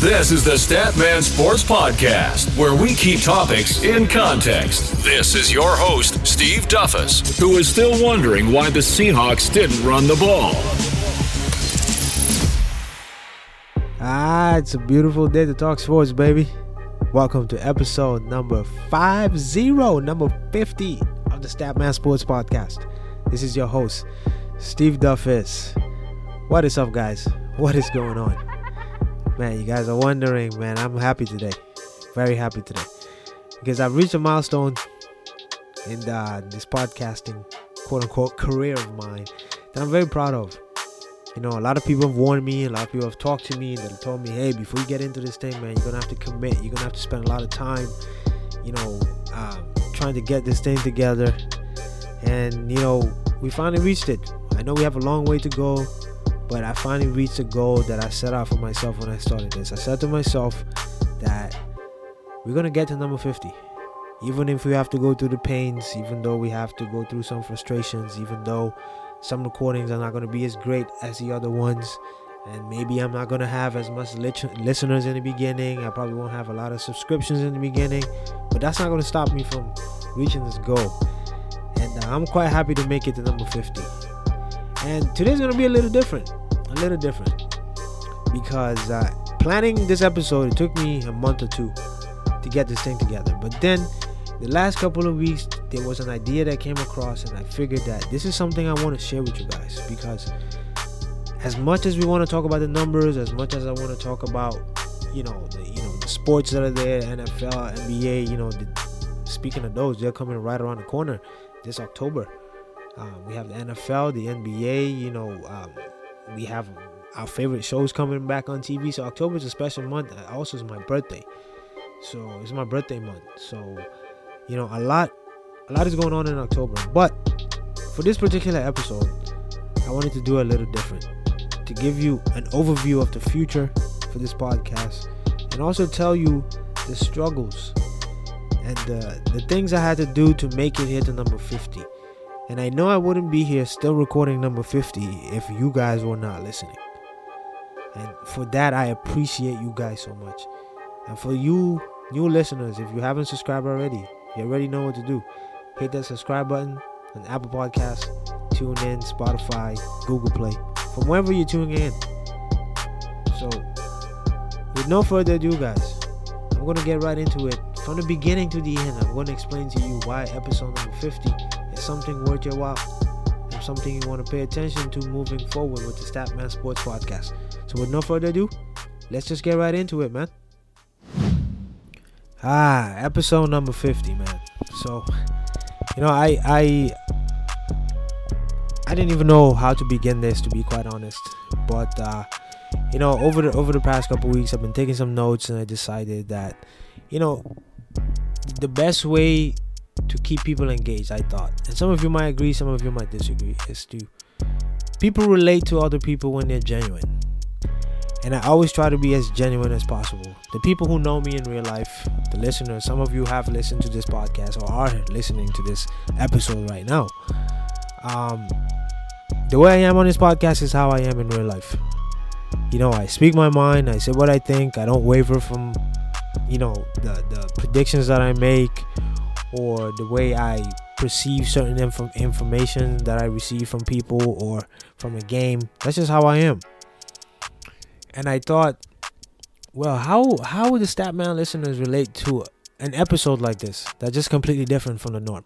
This is the Statman Sports Podcast, where we keep topics in context. This is your host, Steve Duffus, who is still wondering why the Seahawks didn't run the ball. Ah, it's a beautiful day to talk sports, baby. Welcome to episode number 50, number 50 of the Statman Sports Podcast. This is your host, Steve Duffus. What is up, guys? What is going on? Man, you guys are wondering, man, I'm happy today. Very happy today. Because I've reached a milestone in uh, this podcasting quote unquote career of mine that I'm very proud of. You know, a lot of people have warned me, a lot of people have talked to me that have told me, hey, before you get into this thing, man, you're gonna have to commit, you're gonna have to spend a lot of time, you know, um, trying to get this thing together. And, you know, we finally reached it. I know we have a long way to go, but I finally reached a goal that I set out for myself when I started this. I said to myself that we're gonna get to number 50. Even if we have to go through the pains, even though we have to go through some frustrations, even though some recordings are not going to be as great as the other ones and maybe i'm not going to have as much listeners in the beginning i probably won't have a lot of subscriptions in the beginning but that's not going to stop me from reaching this goal and i'm quite happy to make it to number 50 and today's to be a little different a little different. Because uh, planning this episode it took me a month or two to get this thing together. But then the last couple of weeks there was an idea that came across and i figured that this is something i want to share with you guys. Because as much as we want to talk about the numbers as much as i want to talk about you know the you know the sports that are there nfl nba you know the, speaking of those they're coming right around the corner this october um, we have the nfl the nba you know um, we have our favorite shows coming back on tv so october is a special month also is my birthday so it's my birthday month so you know, a lot a lot is going on in October. But for this particular episode, I wanted to do a little different. To give you an overview of the future for this podcast and also tell you the struggles and the, the things I had to do to make it here to number 50. And I know I wouldn't be here still recording number 50 if you guys were not listening. And for that, I appreciate you guys so much. And for you new listeners, if you haven't subscribed already, you already know what to do. Hit that subscribe button on Apple Podcasts, TuneIn, Spotify, Google Play, from wherever you're tuning in. So, with no further ado, guys, I'm going to get right into it. From the beginning to the end, I'm going to explain to you why episode number 50 is something worth your while and something you want to pay attention to moving forward with the Statman Sports Podcast. So, with no further ado, let's just get right into it, man. Ah, episode number 50, man. So, you know, I I I didn't even know how to begin this to be quite honest. But uh you know, over the over the past couple weeks I've been taking some notes and I decided that you know, the best way to keep people engaged, I thought. And some of you might agree, some of you might disagree, is to people relate to other people when they're genuine and I always try to be as genuine as possible. The people who know me in real life, the listeners, some of you have listened to this podcast or are listening to this episode right now. Um, the way I am on this podcast is how I am in real life. You know, I speak my mind, I say what I think, I don't waver from, you know, the, the predictions that I make or the way I perceive certain inf- information that I receive from people or from a game. That's just how I am and I thought, well, how how would the Statman listeners relate to an episode like this that's just completely different from the norm?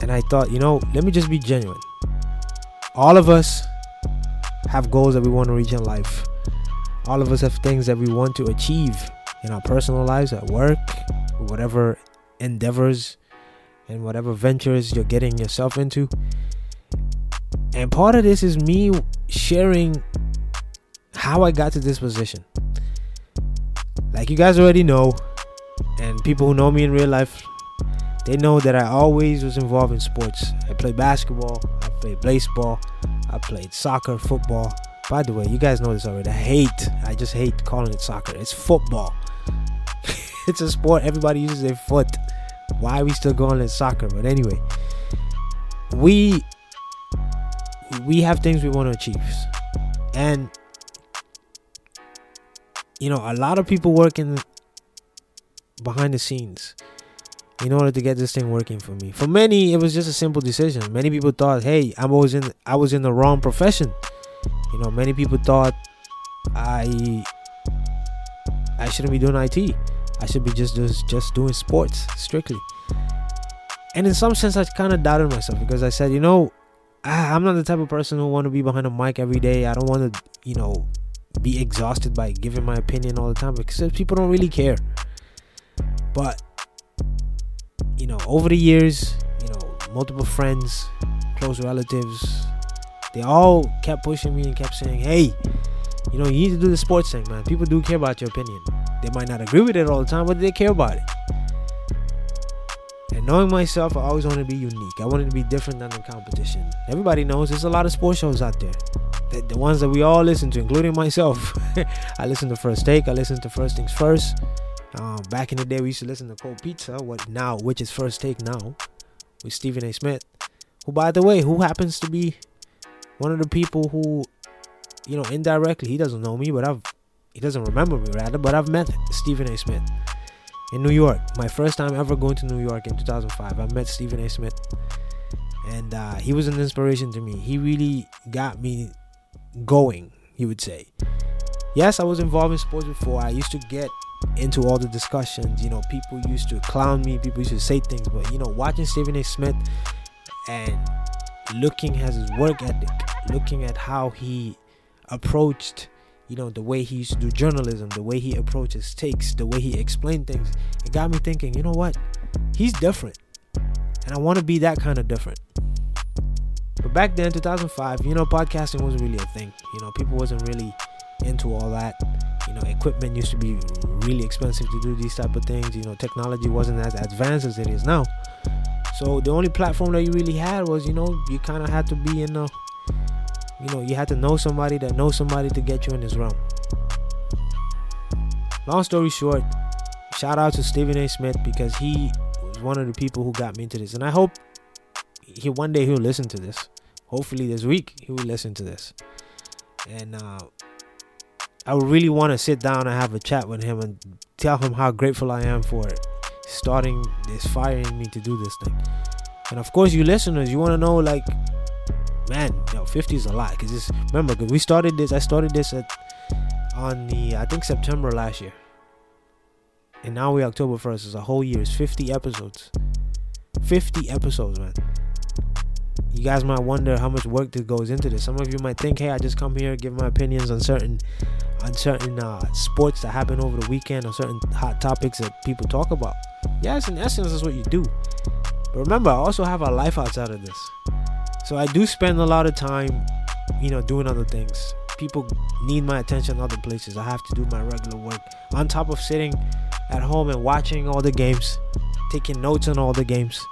And I thought, you know, let me just be genuine. All of us have goals that we want to reach in life. All of us have things that we want to achieve in our personal lives, at work, whatever endeavors and whatever ventures you're getting yourself into. And part of this is me sharing how I got to this position. Like you guys already know, and people who know me in real life, they know that I always was involved in sports. I played basketball, I played baseball, I played soccer, football. By the way, you guys know this already. I hate, I just hate calling it soccer. It's football. It's a sport everybody uses their foot. Why are we still going it soccer? But anyway, we we have things we want to achieve. And you know, a lot of people working behind the scenes in order to get this thing working for me. For many, it was just a simple decision. Many people thought, "Hey, I was in I was in the wrong profession." You know, many people thought I I shouldn't be doing IT. I should be just just, just doing sports strictly. And in some sense, I kind of doubted myself because I said, you know, I, I'm not the type of person who want to be behind a mic every day. I don't want to, you know, be exhausted by giving my opinion all the time because people don't really care. But you know, over the years, you know, multiple friends, close relatives, they all kept pushing me and kept saying, "Hey, you know, you need to do the sports thing, man. People do care about your opinion. They might not agree with it all the time, but they care about it." And knowing myself, I always wanted to be unique. I wanted to be different than the competition. Everybody knows there's a lot of sports shows out there. The, the ones that we all listen to, including myself. I listen to First Take. I listen to First Things First. Um, back in the day, we used to listen to Cold Pizza, what now, which is First Take now, with Stephen A. Smith, who, by the way, who happens to be one of the people who, you know, indirectly, he doesn't know me, but I've, he doesn't remember me rather, but I've met Stephen A. Smith in New York. My first time ever going to New York in 2005, I met Stephen A. Smith, and uh, he was an inspiration to me. He really got me going, he would say. Yes, I was involved in sports before. I used to get into all the discussions. You know, people used to clown me, people used to say things, but you know, watching Stephen A. Smith and looking at his work ethic, looking at how he approached, you know, the way he used to do journalism, the way he approaches takes, the way he explained things, it got me thinking, you know what? He's different. And I want to be that kind of different. But back then, 2005, you know, podcasting wasn't really a thing. You know, people wasn't really into all that you know equipment used to be really expensive to do these type of things you know technology wasn't as advanced as it is now so the only platform that you really had was you know you kind of had to be in the you know you had to know somebody that knows somebody to get you in this realm. Long story short shout out to stephen a. Smith because he was one of the people who got me into this. And i hope he one day he'll listen to this. Hopefully this week he will listen to this. And uh I really want to sit down and have a chat with him and tell him how grateful I am for starting this, firing me to do this thing. And of course, you listeners, you want to know like, man, yo, 50 is a lot. Cause it's remember, cause we started this. I started this at on the I think September last year, and now we October first. It's a whole year. It's 50 episodes. 50 episodes, man you guys might wonder how much work that goes into this. Some of you might think, "Hey, I just come here, give my opinions on certain on certain uh, sports that happen over the weekend, or certain hot topics that people talk about." Yes, in essence, that's what you do. But remember, I also have a life outside of this, so I do spend a lot of time, you know, doing other things. People need my attention other places. I have to do my regular work on top of sitting at home and watching all the games, taking notes on all the games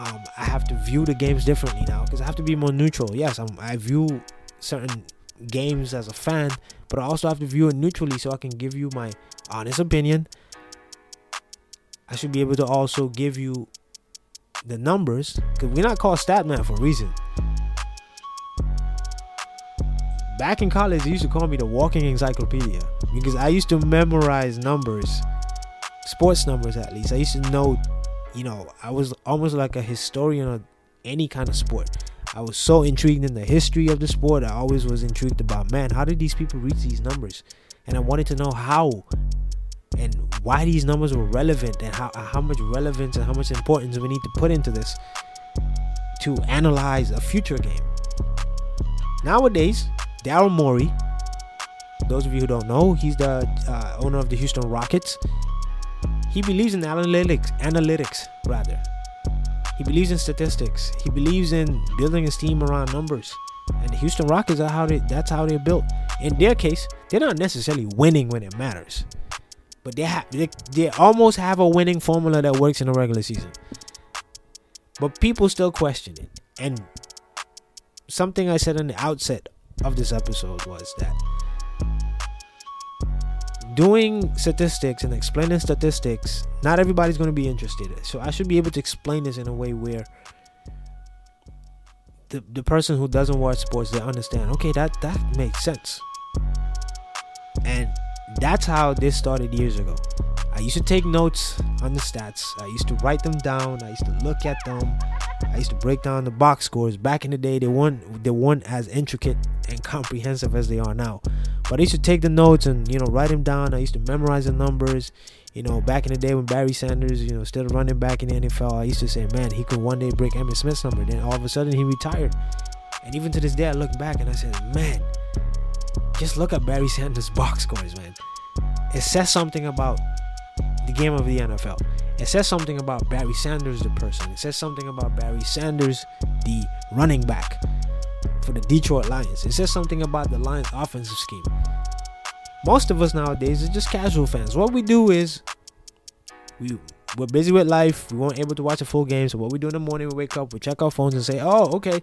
um, I have to view the games differently now because I have to be more neutral. Yes, I'm, I view certain games as a fan, but I also have to view it neutrally so I can give you my honest opinion. I should be able to also give you the numbers because we're not called Statman for a reason. Back in college, they used to call me the walking encyclopedia because I used to memorize numbers, sports numbers at least. I used to know you know, I was almost like a historian of any kind of sport. I was so intrigued in the history of the sport. I always was intrigued about, man, how did these people reach these numbers? And I wanted to know how and why these numbers were relevant and how, how much relevance and how much importance we need to put into this to analyze a future game. Nowadays, Daryl Morey, those of you who don't know, he's the uh, owner of the Houston Rockets. He believes in analytics, analytics rather. He believes in statistics. He believes in building his team around numbers. And the Houston Rockets are how they that's how they're built. In their case, they're not necessarily winning when it matters. But they have they, they almost have a winning formula that works in the regular season. But people still question it. And something I said in the outset of this episode was that doing statistics and explaining statistics, not everybody's going to be interested. So I should be able to explain this in a way where the, the person who doesn't watch sports they understand. Okay, that that makes sense. And that's how this started years ago. I used to take notes on the stats. I used to write them down. I used to look at them. I used to break down the box scores. Back in the day, they weren't they weren't as intricate and comprehensive as they are now. But I used to take the notes and you know write them down. I used to memorize the numbers. You know, back in the day when Barry Sanders, you know, still running back in the NFL, I used to say, man, he could one day break Emmitt Smith's number. Then all of a sudden he retired. And even to this day, I look back and I said, man, just look at Barry Sanders' box scores, man. It says something about the game of the NFL. It says something about Barry Sanders, the person. It says something about Barry Sanders, the running back for the Detroit Lions. It says something about the Lions' offensive scheme. Most of us nowadays are just casual fans. What we do is we we're busy with life. We weren't able to watch a full game. So what we do in the morning, we wake up, we check our phones and say, "Oh, okay,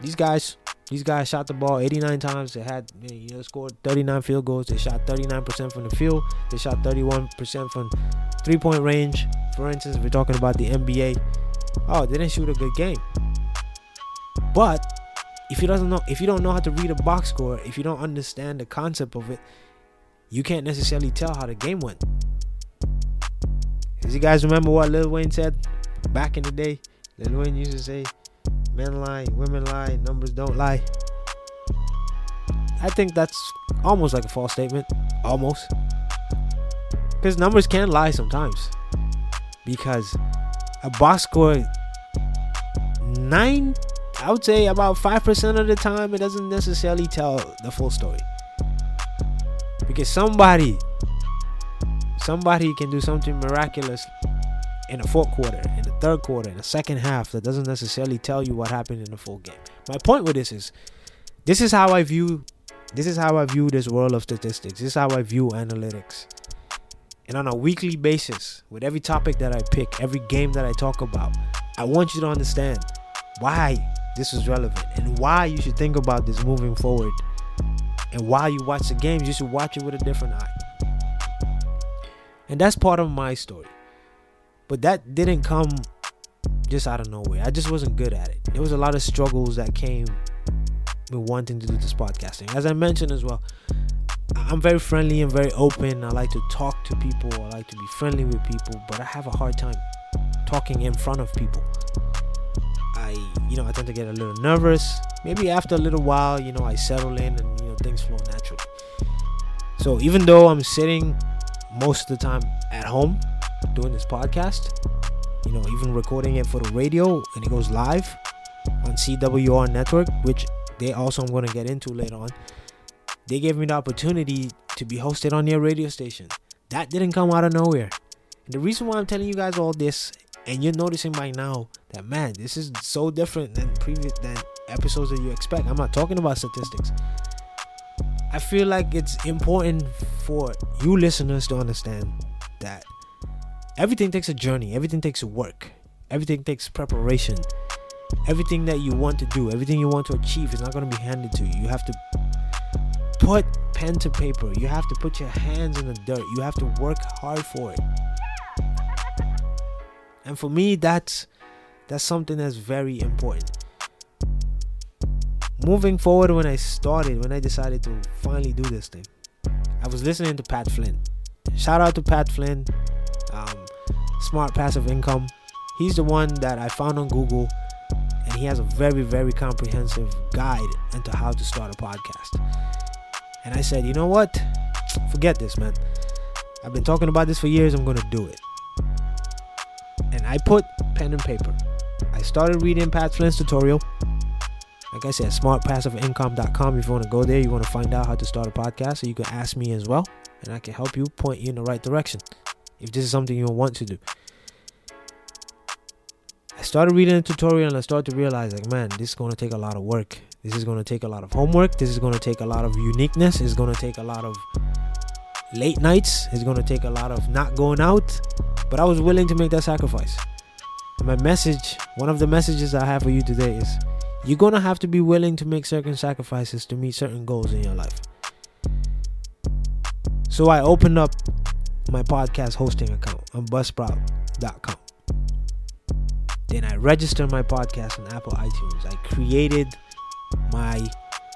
these guys, these guys shot the ball 89 times. They had, you know, scored 39 field goals. They shot 39% from the field. They shot 31% from three-point range. For instance, we're talking about the NBA. Oh, they didn't shoot a good game. But if you doesn't know, if you don't know how to read a box score, if you don't understand the concept of it, you can't necessarily tell how the game went. As you guys remember what Lil Wayne said back in the day? Lil Wayne used to say, Men lie, women lie, numbers don't lie. I think that's almost like a false statement. Almost. Because numbers can lie sometimes. Because a box score, nine, I would say about 5% of the time, it doesn't necessarily tell the full story. Because somebody, somebody can do something miraculous in the fourth quarter, in the third quarter, in the second half that doesn't necessarily tell you what happened in the full game. My point with this is this is how I view this is how I view this world of statistics. This is how I view analytics. And on a weekly basis, with every topic that I pick, every game that I talk about, I want you to understand why this is relevant and why you should think about this moving forward. And while you watch the games, you should watch it with a different eye. And that's part of my story. But that didn't come just out of nowhere. I just wasn't good at it. There was a lot of struggles that came with wanting to do this podcasting. As I mentioned as well, I'm very friendly and very open. I like to talk to people. I like to be friendly with people, but I have a hard time talking in front of people. I, you know, I tend to get a little nervous. Maybe after a little while, you know, I settle in and you know things flow naturally. So even though I'm sitting most of the time at home doing this podcast, you know, even recording it for the radio and it goes live on CWR network, which they also I'm going to get into later on. They gave me the opportunity to be hosted on their radio station. That didn't come out of nowhere. And the reason why I'm telling you guys all this, and you're noticing by now that man, this is so different than previous than episodes that you expect. I'm not talking about statistics. I feel like it's important for you listeners to understand that everything takes a journey, everything takes work, everything takes preparation. Everything that you want to do, everything you want to achieve is not going to be handed to you. You have to put pen to paper. You have to put your hands in the dirt. You have to work hard for it. And for me, that's that's something that's very important. Moving forward, when I started, when I decided to finally do this thing, I was listening to Pat Flynn. Shout out to Pat Flynn, Smart Passive Income. He's the one that I found on Google, and he has a very, very comprehensive guide into how to start a podcast. And I said, you know what? Forget this, man. I've been talking about this for years. I'm going to do it. And I put pen and paper. I started reading Pat Flynn's tutorial. Like I said, smartpassiveincome.com. If you want to go there, you want to find out how to start a podcast. So you can ask me as well. And I can help you point you in the right direction if this is something you want to do. I started reading the tutorial and I started to realize, like, man, this is to take a lot of work. This is to take a lot of homework. This is to take a lot of uniqueness. It's to take a lot of late nights. It's to take a lot of not going out. But I was willing to make that sacrifice. And my message, one of the messages I have for you today is you're to have to be willing to make certain sacrifices to meet certain goals in your life. So I opened up my podcast hosting account on buzzsprout.com. Then I registered my podcast on Apple iTunes. I created my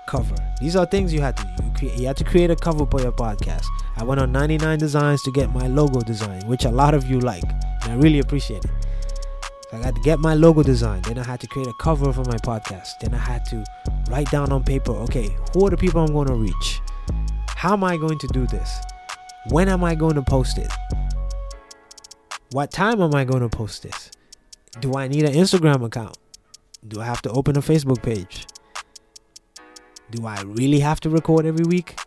cover. These are things you had to you, create, you had to create a cover for your podcast. I went on 99 designs to get my logo design, which a lot of you like, and I really appreciate it. So I got to get my logo design. Then I had to create a cover for my podcast. Then I had to write down on paper, okay, who are the people I'm going to reach? How am I going to do this? When am I going to post it? What time am I going to post this? Do I need an Instagram account? Do I have to open a Facebook page? Do I really have to record every week?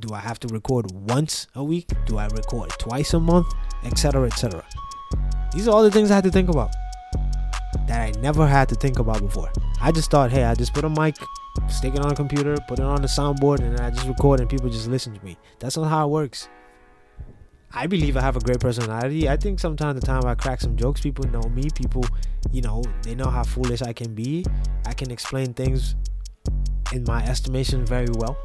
Do I have to record once a week? Do I record twice a month? Etc. etc. These are all the things I had to think about that I never had to think about before. I just thought, hey, I just put a mic, stick it on a computer, put it on the soundboard, and I just record and people just listen to me. That's not how it works. I believe I have a great personality. I think sometimes the time I crack some jokes, people know me. People, you know, they know how foolish I can be. I can explain things in my estimation very well.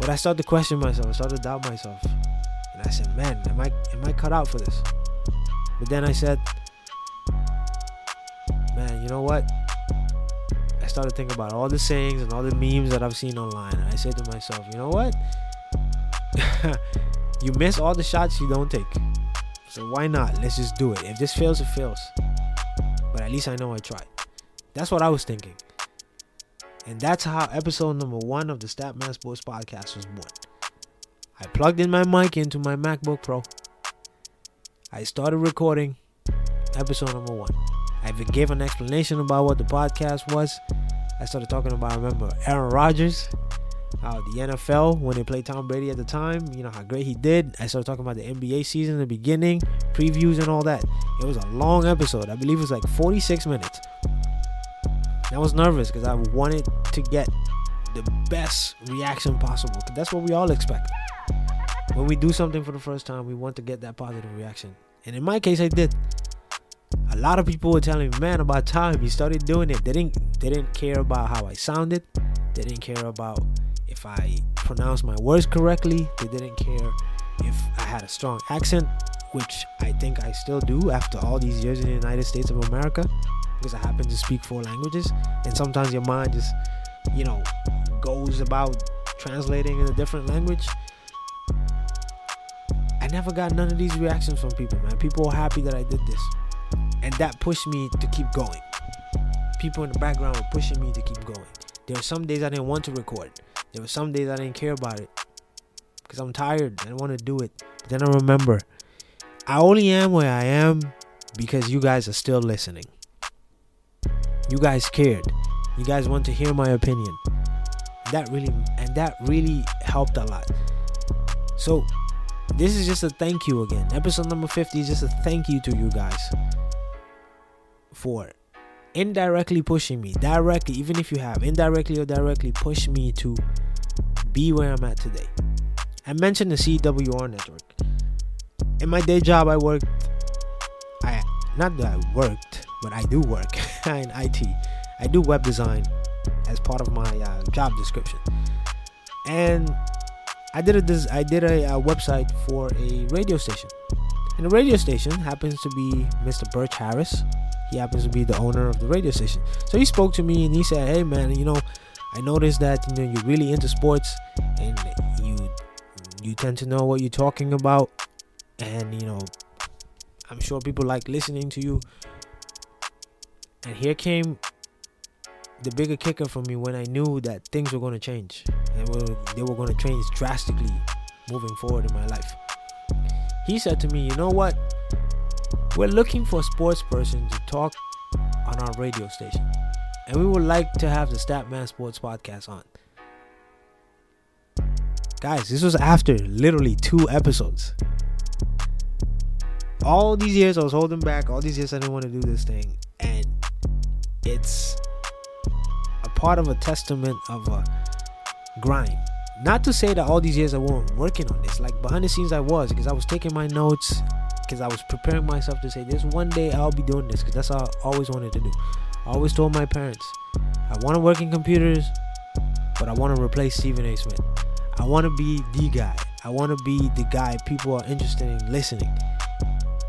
But I started to question myself. I started to doubt myself. And I said, man, am I am I cut out for this? But then I said, man, you know what? I started thinking about all the sayings and all the memes that I've seen online. And I said to myself, you know what? you miss all the shots you don't take. So why not? Let's just do it. If this fails, it fails. But at least I know I tried. That's what I was thinking. And that's how episode number one of the Statman Sports Podcast was born. I plugged in my mic into my MacBook Pro. I started recording episode number one. I even gave an explanation about what the podcast was. I started talking about, I remember, Aaron Rodgers, how the NFL, when they played Tom Brady at the time, you know, how great he did. I started talking about the NBA season in the beginning, previews, and all that. It was a long episode. I believe it was like 46 minutes. I was nervous because I wanted to get the best reaction possible. That's what we all expect. When we do something for the first time, we want to get that positive reaction. And in my case, I did a lot of people were telling me, man, about time he started doing it. They didn't they didn't care about how I sounded. They didn't care about if I pronounced my words correctly. They didn't care if I had a strong accent, which I think I still do after all these years in the United States of America, because I happen to speak four languages. And sometimes your mind just, you know, goes about translating in a different language. I never got none of these reactions from people, man. People were happy that I did this and that pushed me to keep going. People in the background were pushing me to keep going. There were some days I didn't want to record. There were some days I didn't care about it because I'm tired. I want to do it. But then I remember, I only am where I am because you guys are still listening. You guys cared. You guys want to hear my opinion. That really and that really helped a lot. So this is just a thank you again. Episode number 50 is just a thank you to you guys for indirectly pushing me, directly, even if you have indirectly or directly pushed me to be where I'm at today. I mentioned the CWR network. In my day job, I worked. I not that I worked, but I do work in IT. I do web design as part of my uh, job description, and I did a I did a, a website for a radio station, and the radio station happens to be Mr. Birch Harris, he happens to be the owner of the radio station. So he spoke to me and he said, "Hey man, you know, I noticed that you know you're really into sports and you you tend to know what you're talking about, and you know, I'm sure people like listening to you." And here came the bigger kicker for me when I knew that things were going to change and they were going to change drastically moving forward in my life. He said to me, "You know what? We're looking for a sports person to talk on our radio station, and we would like to have the Statman Sports Podcast on. Guys, this was after literally two episodes. All these years I was holding back, all these years I didn't want to do this thing, and it's a part of a testament of a grind. Not to say that all these years I weren't working on this, like behind the scenes I was, because I was taking my notes, because I was preparing myself to say this one day I'll be doing this because that's all I always wanted to do. I always told my parents, I want to work in computers, but I want to replace Stephen A. Smith. I want to be the guy. I want to be the guy people are interested in listening.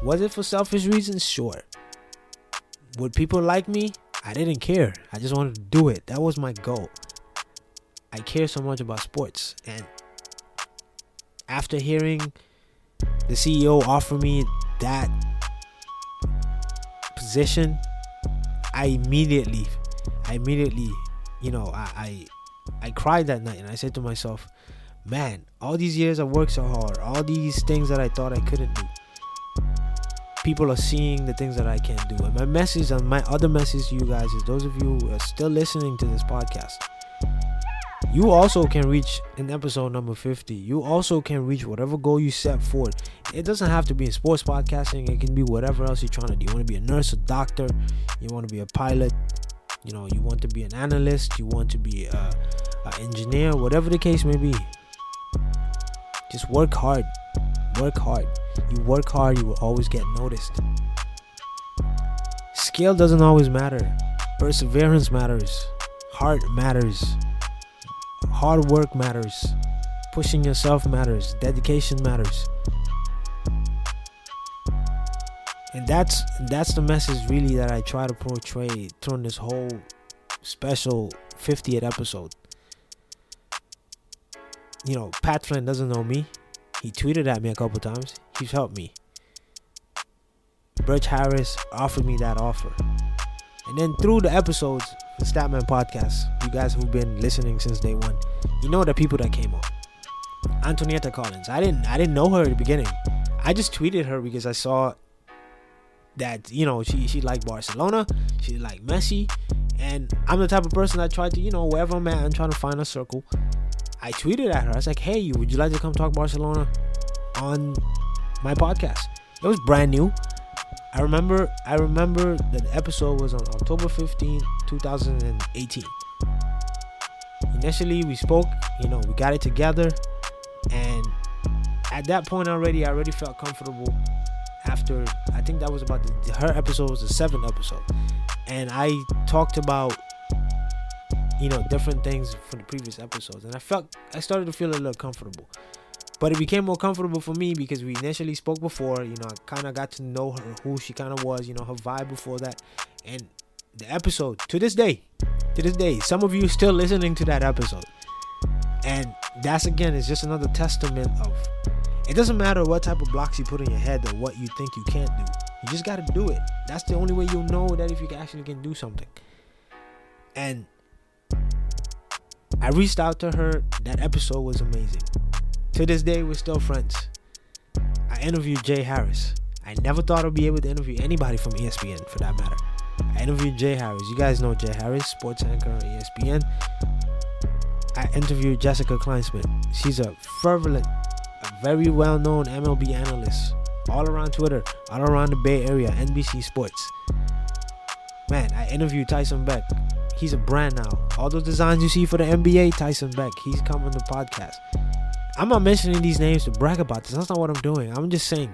Was it for selfish reasons? Sure. Would people like me? I didn't care. I just wanted to do it. That was my goal. I care so much about sports. And after hearing the CEO offered me that position, I immediately, I immediately, you know, I, I, I cried that night and I said to myself, man, all these years I worked so hard, all these things that I thought I couldn't do. People are seeing the things that I can't do. And my message and my other message to you guys is those of you who are still listening to this podcast, you also can reach in episode number 50 you also can reach whatever goal you set forth. It doesn't have to be in sports podcasting. It can be whatever else you're trying to do. You want to be a nurse a doctor. You want to be a pilot. You know you want to be an analyst. You want to be a, a engineer. Whatever the case may be. Just work hard. Work hard. You work hard you will always get noticed. Skill doesn't always matter. Perseverance matters. Heart matters hard work matters. Pushing yourself matters. Dedication matters. And that's that's the message really that i try to portray during this whole special 50th episode. You know pat flynn doesn't know me. He tweeted at me a couple times. He's helped me. Birch Harris offered me that offer. And then through the episodes, the Statman podcast, you guys who've been listening since day one, you know the people that came on. Antonietta Collins. I didn't I didn't know her at the beginning. I just tweeted her because I saw that, you know, she she liked Barcelona, she liked Messi, and I'm the type of person that tried to, you know, wherever I'm at, I'm trying to find a circle. I tweeted at her. I was like, hey, would you like to come talk Barcelona on my podcast? It was brand new. I remember I remember that the episode was on October 15, 2018. Initially we spoke, you know, we got it together and at that point already I already felt comfortable after I think that was about the, her episode was the seventh episode. And I talked about you know different things from the previous episodes and I felt I started to feel a little comfortable but it became more comfortable for me because we initially spoke before you know i kind of got to know her who she kind of was you know her vibe before that and the episode to this day. To this day some of you still listening to that episode. And that's again is just another testament of it doesn't matter what type of blocks you put in your head or what you think you can't do. You just got to do it. That's the only way you'll know that if you actually can do something. And i reached out to her. That episode was amazing. To this day, we're still friends. I interviewed Jay Harris. I never thought I'd be able to interview anybody from ESPN for that matter. I interviewed Jay Harris. You guys know Jay Harris, sports anchor on ESPN. I interviewed Jessica Kleinschmidt. She's a fervent, a very well known MLB analyst all around Twitter, all around the Bay Area, NBC Sports. Man, I interviewed Tyson Beck. He's a brand now. All those designs you see for the NBA, Tyson Beck, he's coming to podcast. I'm not mentioning these names to brag about this. That's not what I'm doing. I'm just saying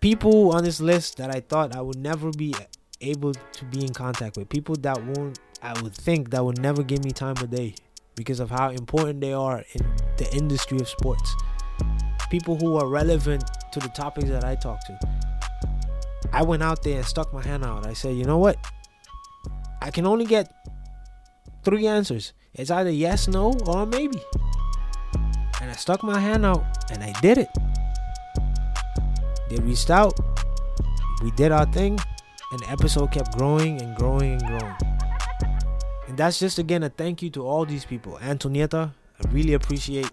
people on this list that I thought I would never be able to be in contact with. People that won't I would think that would never give me time of day because of how important they are in the industry of sports. People who are relevant to the topics that I talk to. I went out there and stuck my hand out. I said, you know what? I can only get three answers. It's either yes, no, or maybe. And I stuck my hand out and I did it. They reached out. We did our thing. And the episode kept growing and growing and growing. And that's just again a thank you to all these people. Antonietta, I really appreciate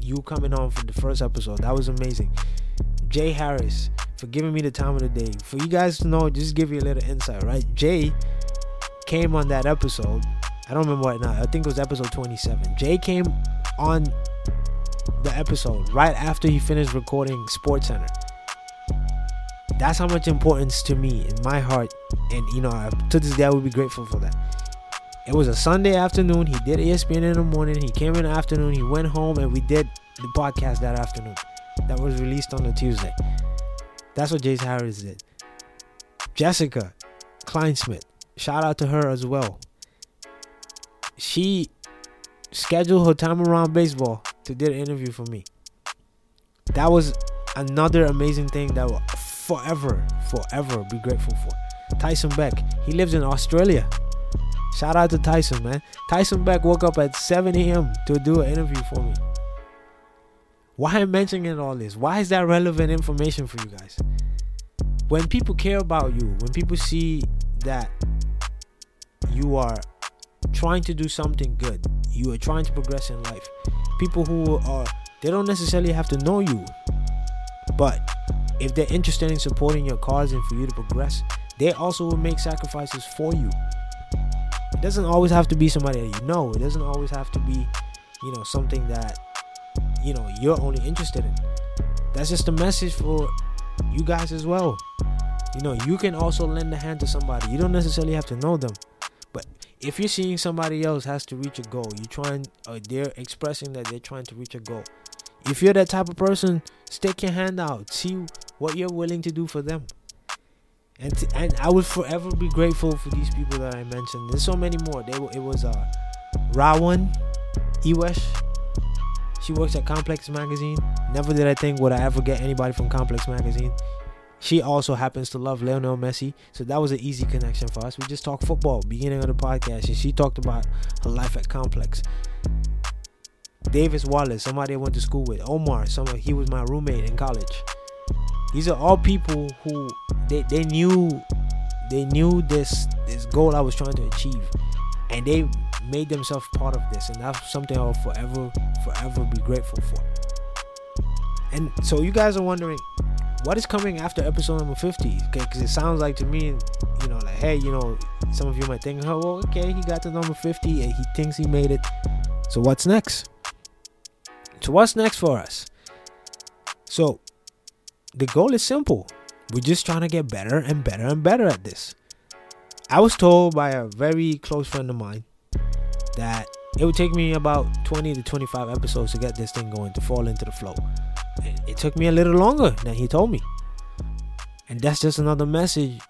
you coming on for the first episode. That was amazing. Jay Harris for giving me the time of the day. For you guys to know, just give you a little insight, right? Jay came on that episode. I don't remember what now. I think it was episode 27. Jay came on the episode right after he finished recording Sports Center. That's how much importance to me in my heart, and you know, to this day, I would be grateful for that. It was a Sunday afternoon. He did ESPN in the morning. He came in the afternoon. He went home, and we did the podcast that afternoon. That was released on a Tuesday. That's what Jay Harris did. Jessica Kleinschmidt, shout out to her as well. She scheduled her time around baseball to do an interview for me. That was another amazing thing that forever, forever be grateful for. Tyson Beck, he lives in Australia. Shout out to Tyson, man. Tyson Beck woke up at 7 a.m. to do an interview for me. Why am I mentioning all this? Why is that relevant information for you guys? When people care about you, when people see that you are trying to do something good, you are trying to progress in life, people who are, they don't necessarily have to know you, but if they're interested in supporting your cause and for you to progress, they also will make sacrifices for you. It doesn't always have to be somebody that you know. It doesn't always have to be, you know, something that, you know, you're only interested in. That's just a message for you guys as well. You know, you can also lend a hand to somebody. You don't necessarily have to know them. But if you're seeing somebody else has to reach a goal, you're trying or they're expressing that they're trying to reach a goal. If you're that type of person, stick your hand out. See what you're willing to do for them and and I would forever be grateful for these people that I mentioned. There's so many more. They it was uh Rawan Iwesh. She works at Complex Magazine. Never did I think would I ever get anybody from Complex Magazine. She also happens to love Lionel Messi, so that was an easy connection for us. We just talked football, beginning of the podcast, and she talked about her life at Complex. Davis Wallace, somebody I went to school with. Omar, somebody he was my roommate in college. These are all people who they, they knew they knew this this goal I was trying to achieve, and they made themselves part of this, and that's something I'll forever forever be grateful for. And so you guys are wondering, what is coming after episode number 50? Okay, because it sounds like to me, you know, like hey, you know, some of you might think, oh, well, okay, he got to number 50 and he thinks he made it. So what's next? So what's next for us? So the goal is simple. We're just trying to get better and better and better at this. I was told by a very close friend of mine that it would take me about 20 to 25 episodes to get this thing going to fall into the flow. It took me a little longer than he told me. And that's just another message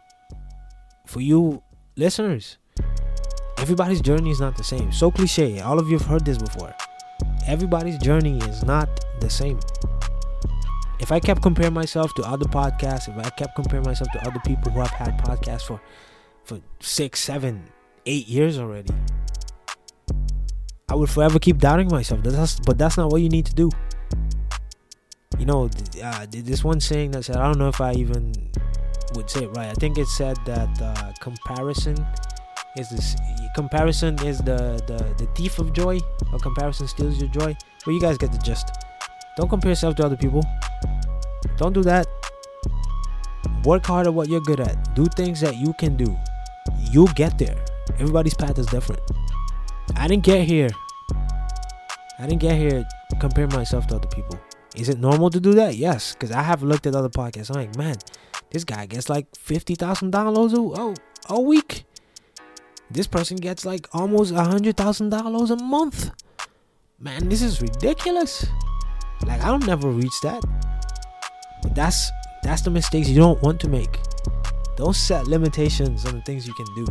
for you listeners. Everybody's journey is not the same. So cliche. All of you have heard this before. Everybody's journey is not the same if I kept comparing myself to other podcasts, if I kept comparing myself to other people who have had podcasts for for six, seven, eight years already, I would forever keep doubting myself. That's, but that's not what you need to do. You know, uh, this one saying that said, I don't know if I even would say it right. I think it said that uh, comparison is this comparison is the, the the thief of joy, or comparison steals your joy. Well, you guys get the gist. Don't compare yourself to other people. Don't do that. Work hard at what you're good at. Do things that you can do. You'll get there. Everybody's path is different. I didn't get here. I didn't get here compare myself to other people. Is it normal to do that? Yes, because I have looked at other podcasts. I'm like, man, this guy gets like 50,000 downloads a, oh, a week. This person gets like almost a $100,000 a month. Man, this is ridiculous. Like, I'll never reach that. But that's that's the mistakes you don't want to make. Don't set limitations on the things you can do.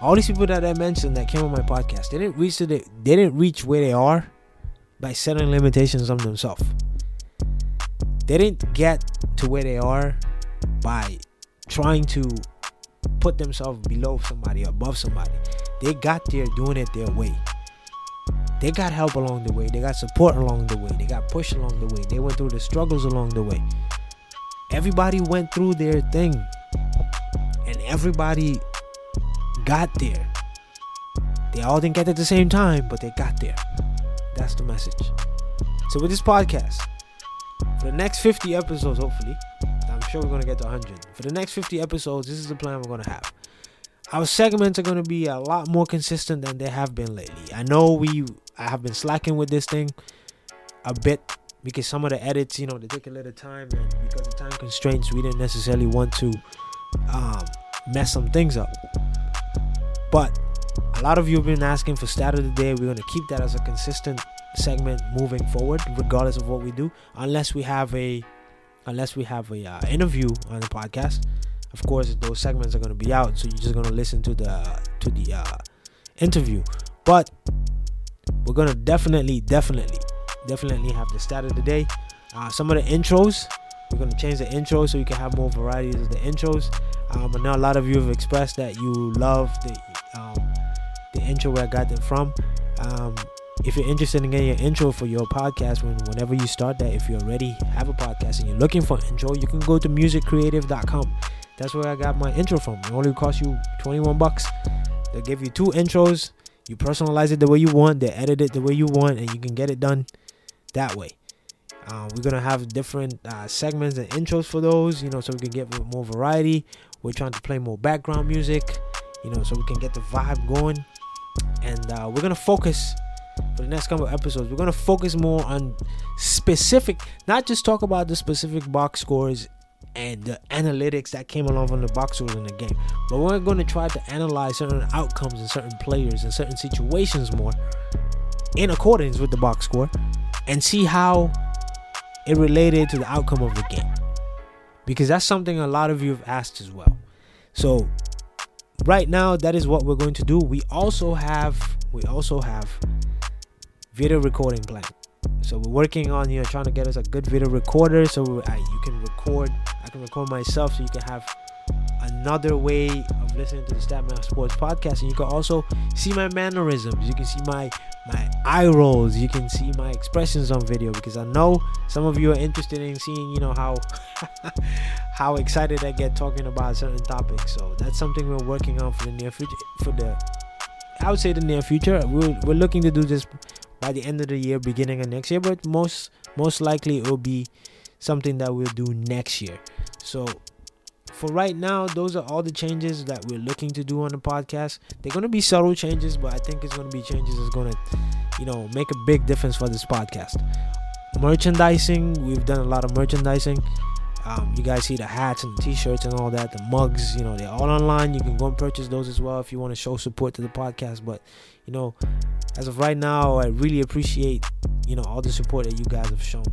All these people that I mentioned that came on my podcast, they didn't reach to the, they didn't reach where they are by setting limitations on themselves. They didn't get to where they are by trying to put themselves below somebody, above somebody. They got there doing it their way. They got help along the way. They got support along the way. They got pushed along the way. They went through the struggles along the way. Everybody went through their thing. And everybody got there. They all didn't get at the same time, but they got there. That's the message. So with this podcast, for the next 50 episodes, hopefully, I'm sure we're gonna get to 100. For the next 50 episodes, this is the plan we're gonna have our segments are going to be a lot more consistent than they have been lately. I know we I have been slacking with this thing a bit because some of the edits, you know, they take a little time and because of time constraints, we didn't necessarily want to um, mess some things up. But a lot of you have been asking for stat of the day. We're going to keep that as a consistent segment moving forward, regardless of what we do, unless we have a unless we have a uh, interview on the podcast of course those segments are going to be out so you're just going to listen to the to the uh, interview but we're going to definitely definitely definitely have the stat of the day uh, some of the intros we're going to change the intro so you can have more varieties of the intros um, i know a lot of you have expressed that you love the um, the intro where I got them from. Um, if you're interested in getting an intro for your podcast, when whenever you start that, if you already have a podcast and you're looking for an intro, you can go to musiccreative.com. That's where I got my intro from. It only costs you 21 bucks. They'll give you two intros. You personalize it the way you want. They edit it the way you want, and you can get it done that way. Uh, we're gonna have different uh, segments and intros for those, you know, so we can get more variety. We're trying to play more background music, you know, so we can get the vibe going. And uh, we're gonna focus for the next couple episodes. We're gonna focus more on specific, not just talk about the specific box scores and the analytics that came along from the box scores in the game, but we're gonna try to analyze certain outcomes and certain players and certain situations more in accordance with the box score and see how it related to the outcome of the game. Because that's something a lot of you have asked as well. So right now that is what we're going to do. We also have we also have video recording plan. So we're working on you know trying to get us a good video recorder so I, uh, you can record. I can record myself so you can have another way of listening to the Statman Sports podcast, and you can also see my mannerisms. You can see my my eye rolls. You can see my expressions on video because I know some of you are interested in seeing, you know, how how excited I get talking about certain topics. So that's something we're working on for the near future. For the I would say the near future. We're we're looking to do this by the end of the year, beginning of next year, but most most likely it will be something that we'll do next year. So for right now, those are all the changes that we're looking to do on the podcast. They're going to be subtle changes, but I think it's going to be changes that's going to, you know, make a big difference for this podcast. Merchandising, we've done a lot of merchandising. Um, you guys see the hats and the t-shirts and all that, the mugs, you know, they're all online. You can go and purchase those as well if you want to show support to the podcast. But, you know, as of right now, I really appreciate, you know, all the support that you guys have shown.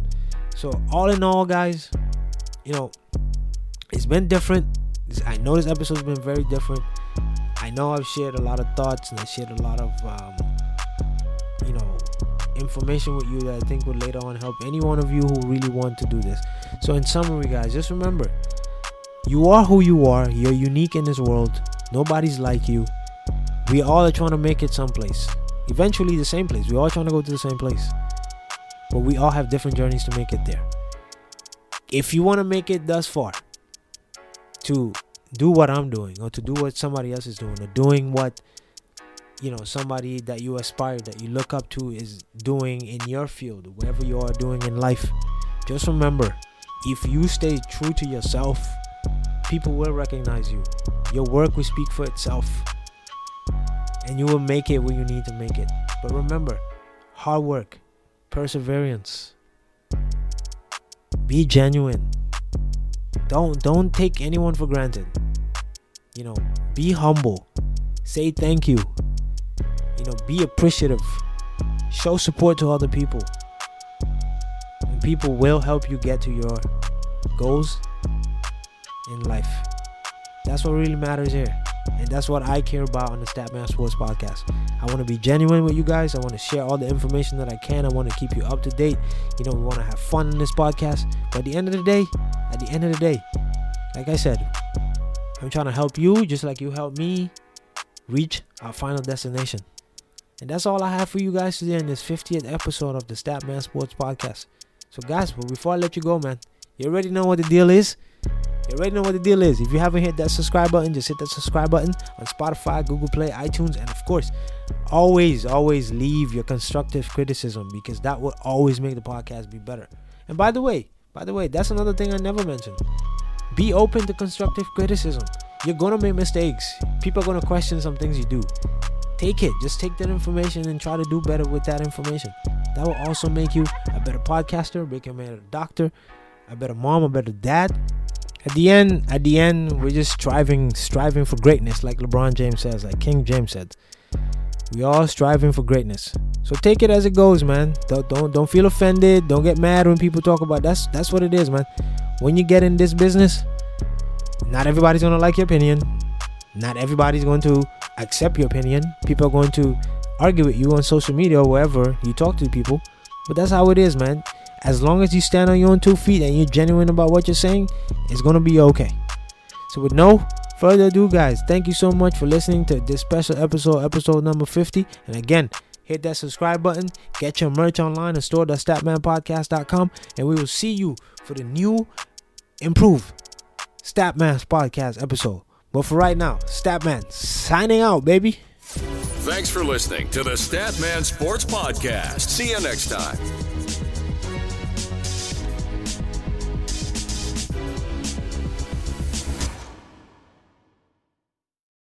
So all in all, guys, you know, it's been different. I know this episode's been very different. I know I've shared a lot of thoughts and I shared a lot of, um, you know, information with you that I think would later on help any one of you who really want to do this. So, in summary, guys, just remember you are who you are. You're unique in this world. Nobody's like you. We all are trying to make it someplace. Eventually, the same place. We all trying to go to the same place. But we all have different journeys to make it there. If you want to make it thus far, to do what I'm doing or to do what somebody else is doing or doing what you know somebody that you aspire that you look up to is doing in your field whatever you are doing in life. Just remember if you stay true to yourself people will recognize you. Your work will speak for itself. And you will make it where you need to make it. But remember hard work perseverance be genuine don't don't take anyone for granted. You know be humble. Say thank you. You know be appreciative. Show support to other people. And people will help you get to your goals in life. That's what really matters here and that's what I care about on the Statman Sports Podcast. I want to be genuine with you guys. I want to share all the information that I can. I want to keep you up to date. You know, we want to have fun in this podcast. But at the end of the day, at the end of the day, like I said, I'm trying to help you just like you help me reach our final destination. And that's all I have for you guys today in this 50th episode of the Statman Sports Podcast. So, guys, but before I let you go, man, you already know what the deal is. You already know what the deal is. If you haven't hit that subscribe button, just hit that subscribe button on Spotify, Google Play, iTunes, and of course, always, always leave your constructive criticism because that will always make the podcast be better. And by the way, by the way, that's another thing I never mentioned. Be open to constructive criticism. You're gonna make mistakes. People are gonna question some things you do. Take it. Just take that information and try to do better with that information. That will also make you a better podcaster, make you a better doctor, a better mom, a better dad. At the end, at the end, we're just striving, striving for greatness, like LeBron James says, like King James said. We all striving for greatness. So take it as it goes, man. Don't don't don't feel offended. Don't get mad when people talk about that's that's what it is, man. When you get in this business, not everybody's gonna like your opinion. Not everybody's going to accept your opinion. People are going to argue with you on social media or wherever you talk to people. But that's how it is, man. As long as you stand on your own two feet and you're genuine about what you're saying, it's gonna be okay. So with no further ado, guys, thank you so much for listening to this special episode, episode number 50. And again, hit that subscribe button, get your merch online, at store.statmanpodcast.com. And we will see you for the new, improved Statman's podcast episode. But for right now, Statman signing out, baby. Thanks for listening to the Statman Sports Podcast. See you next time.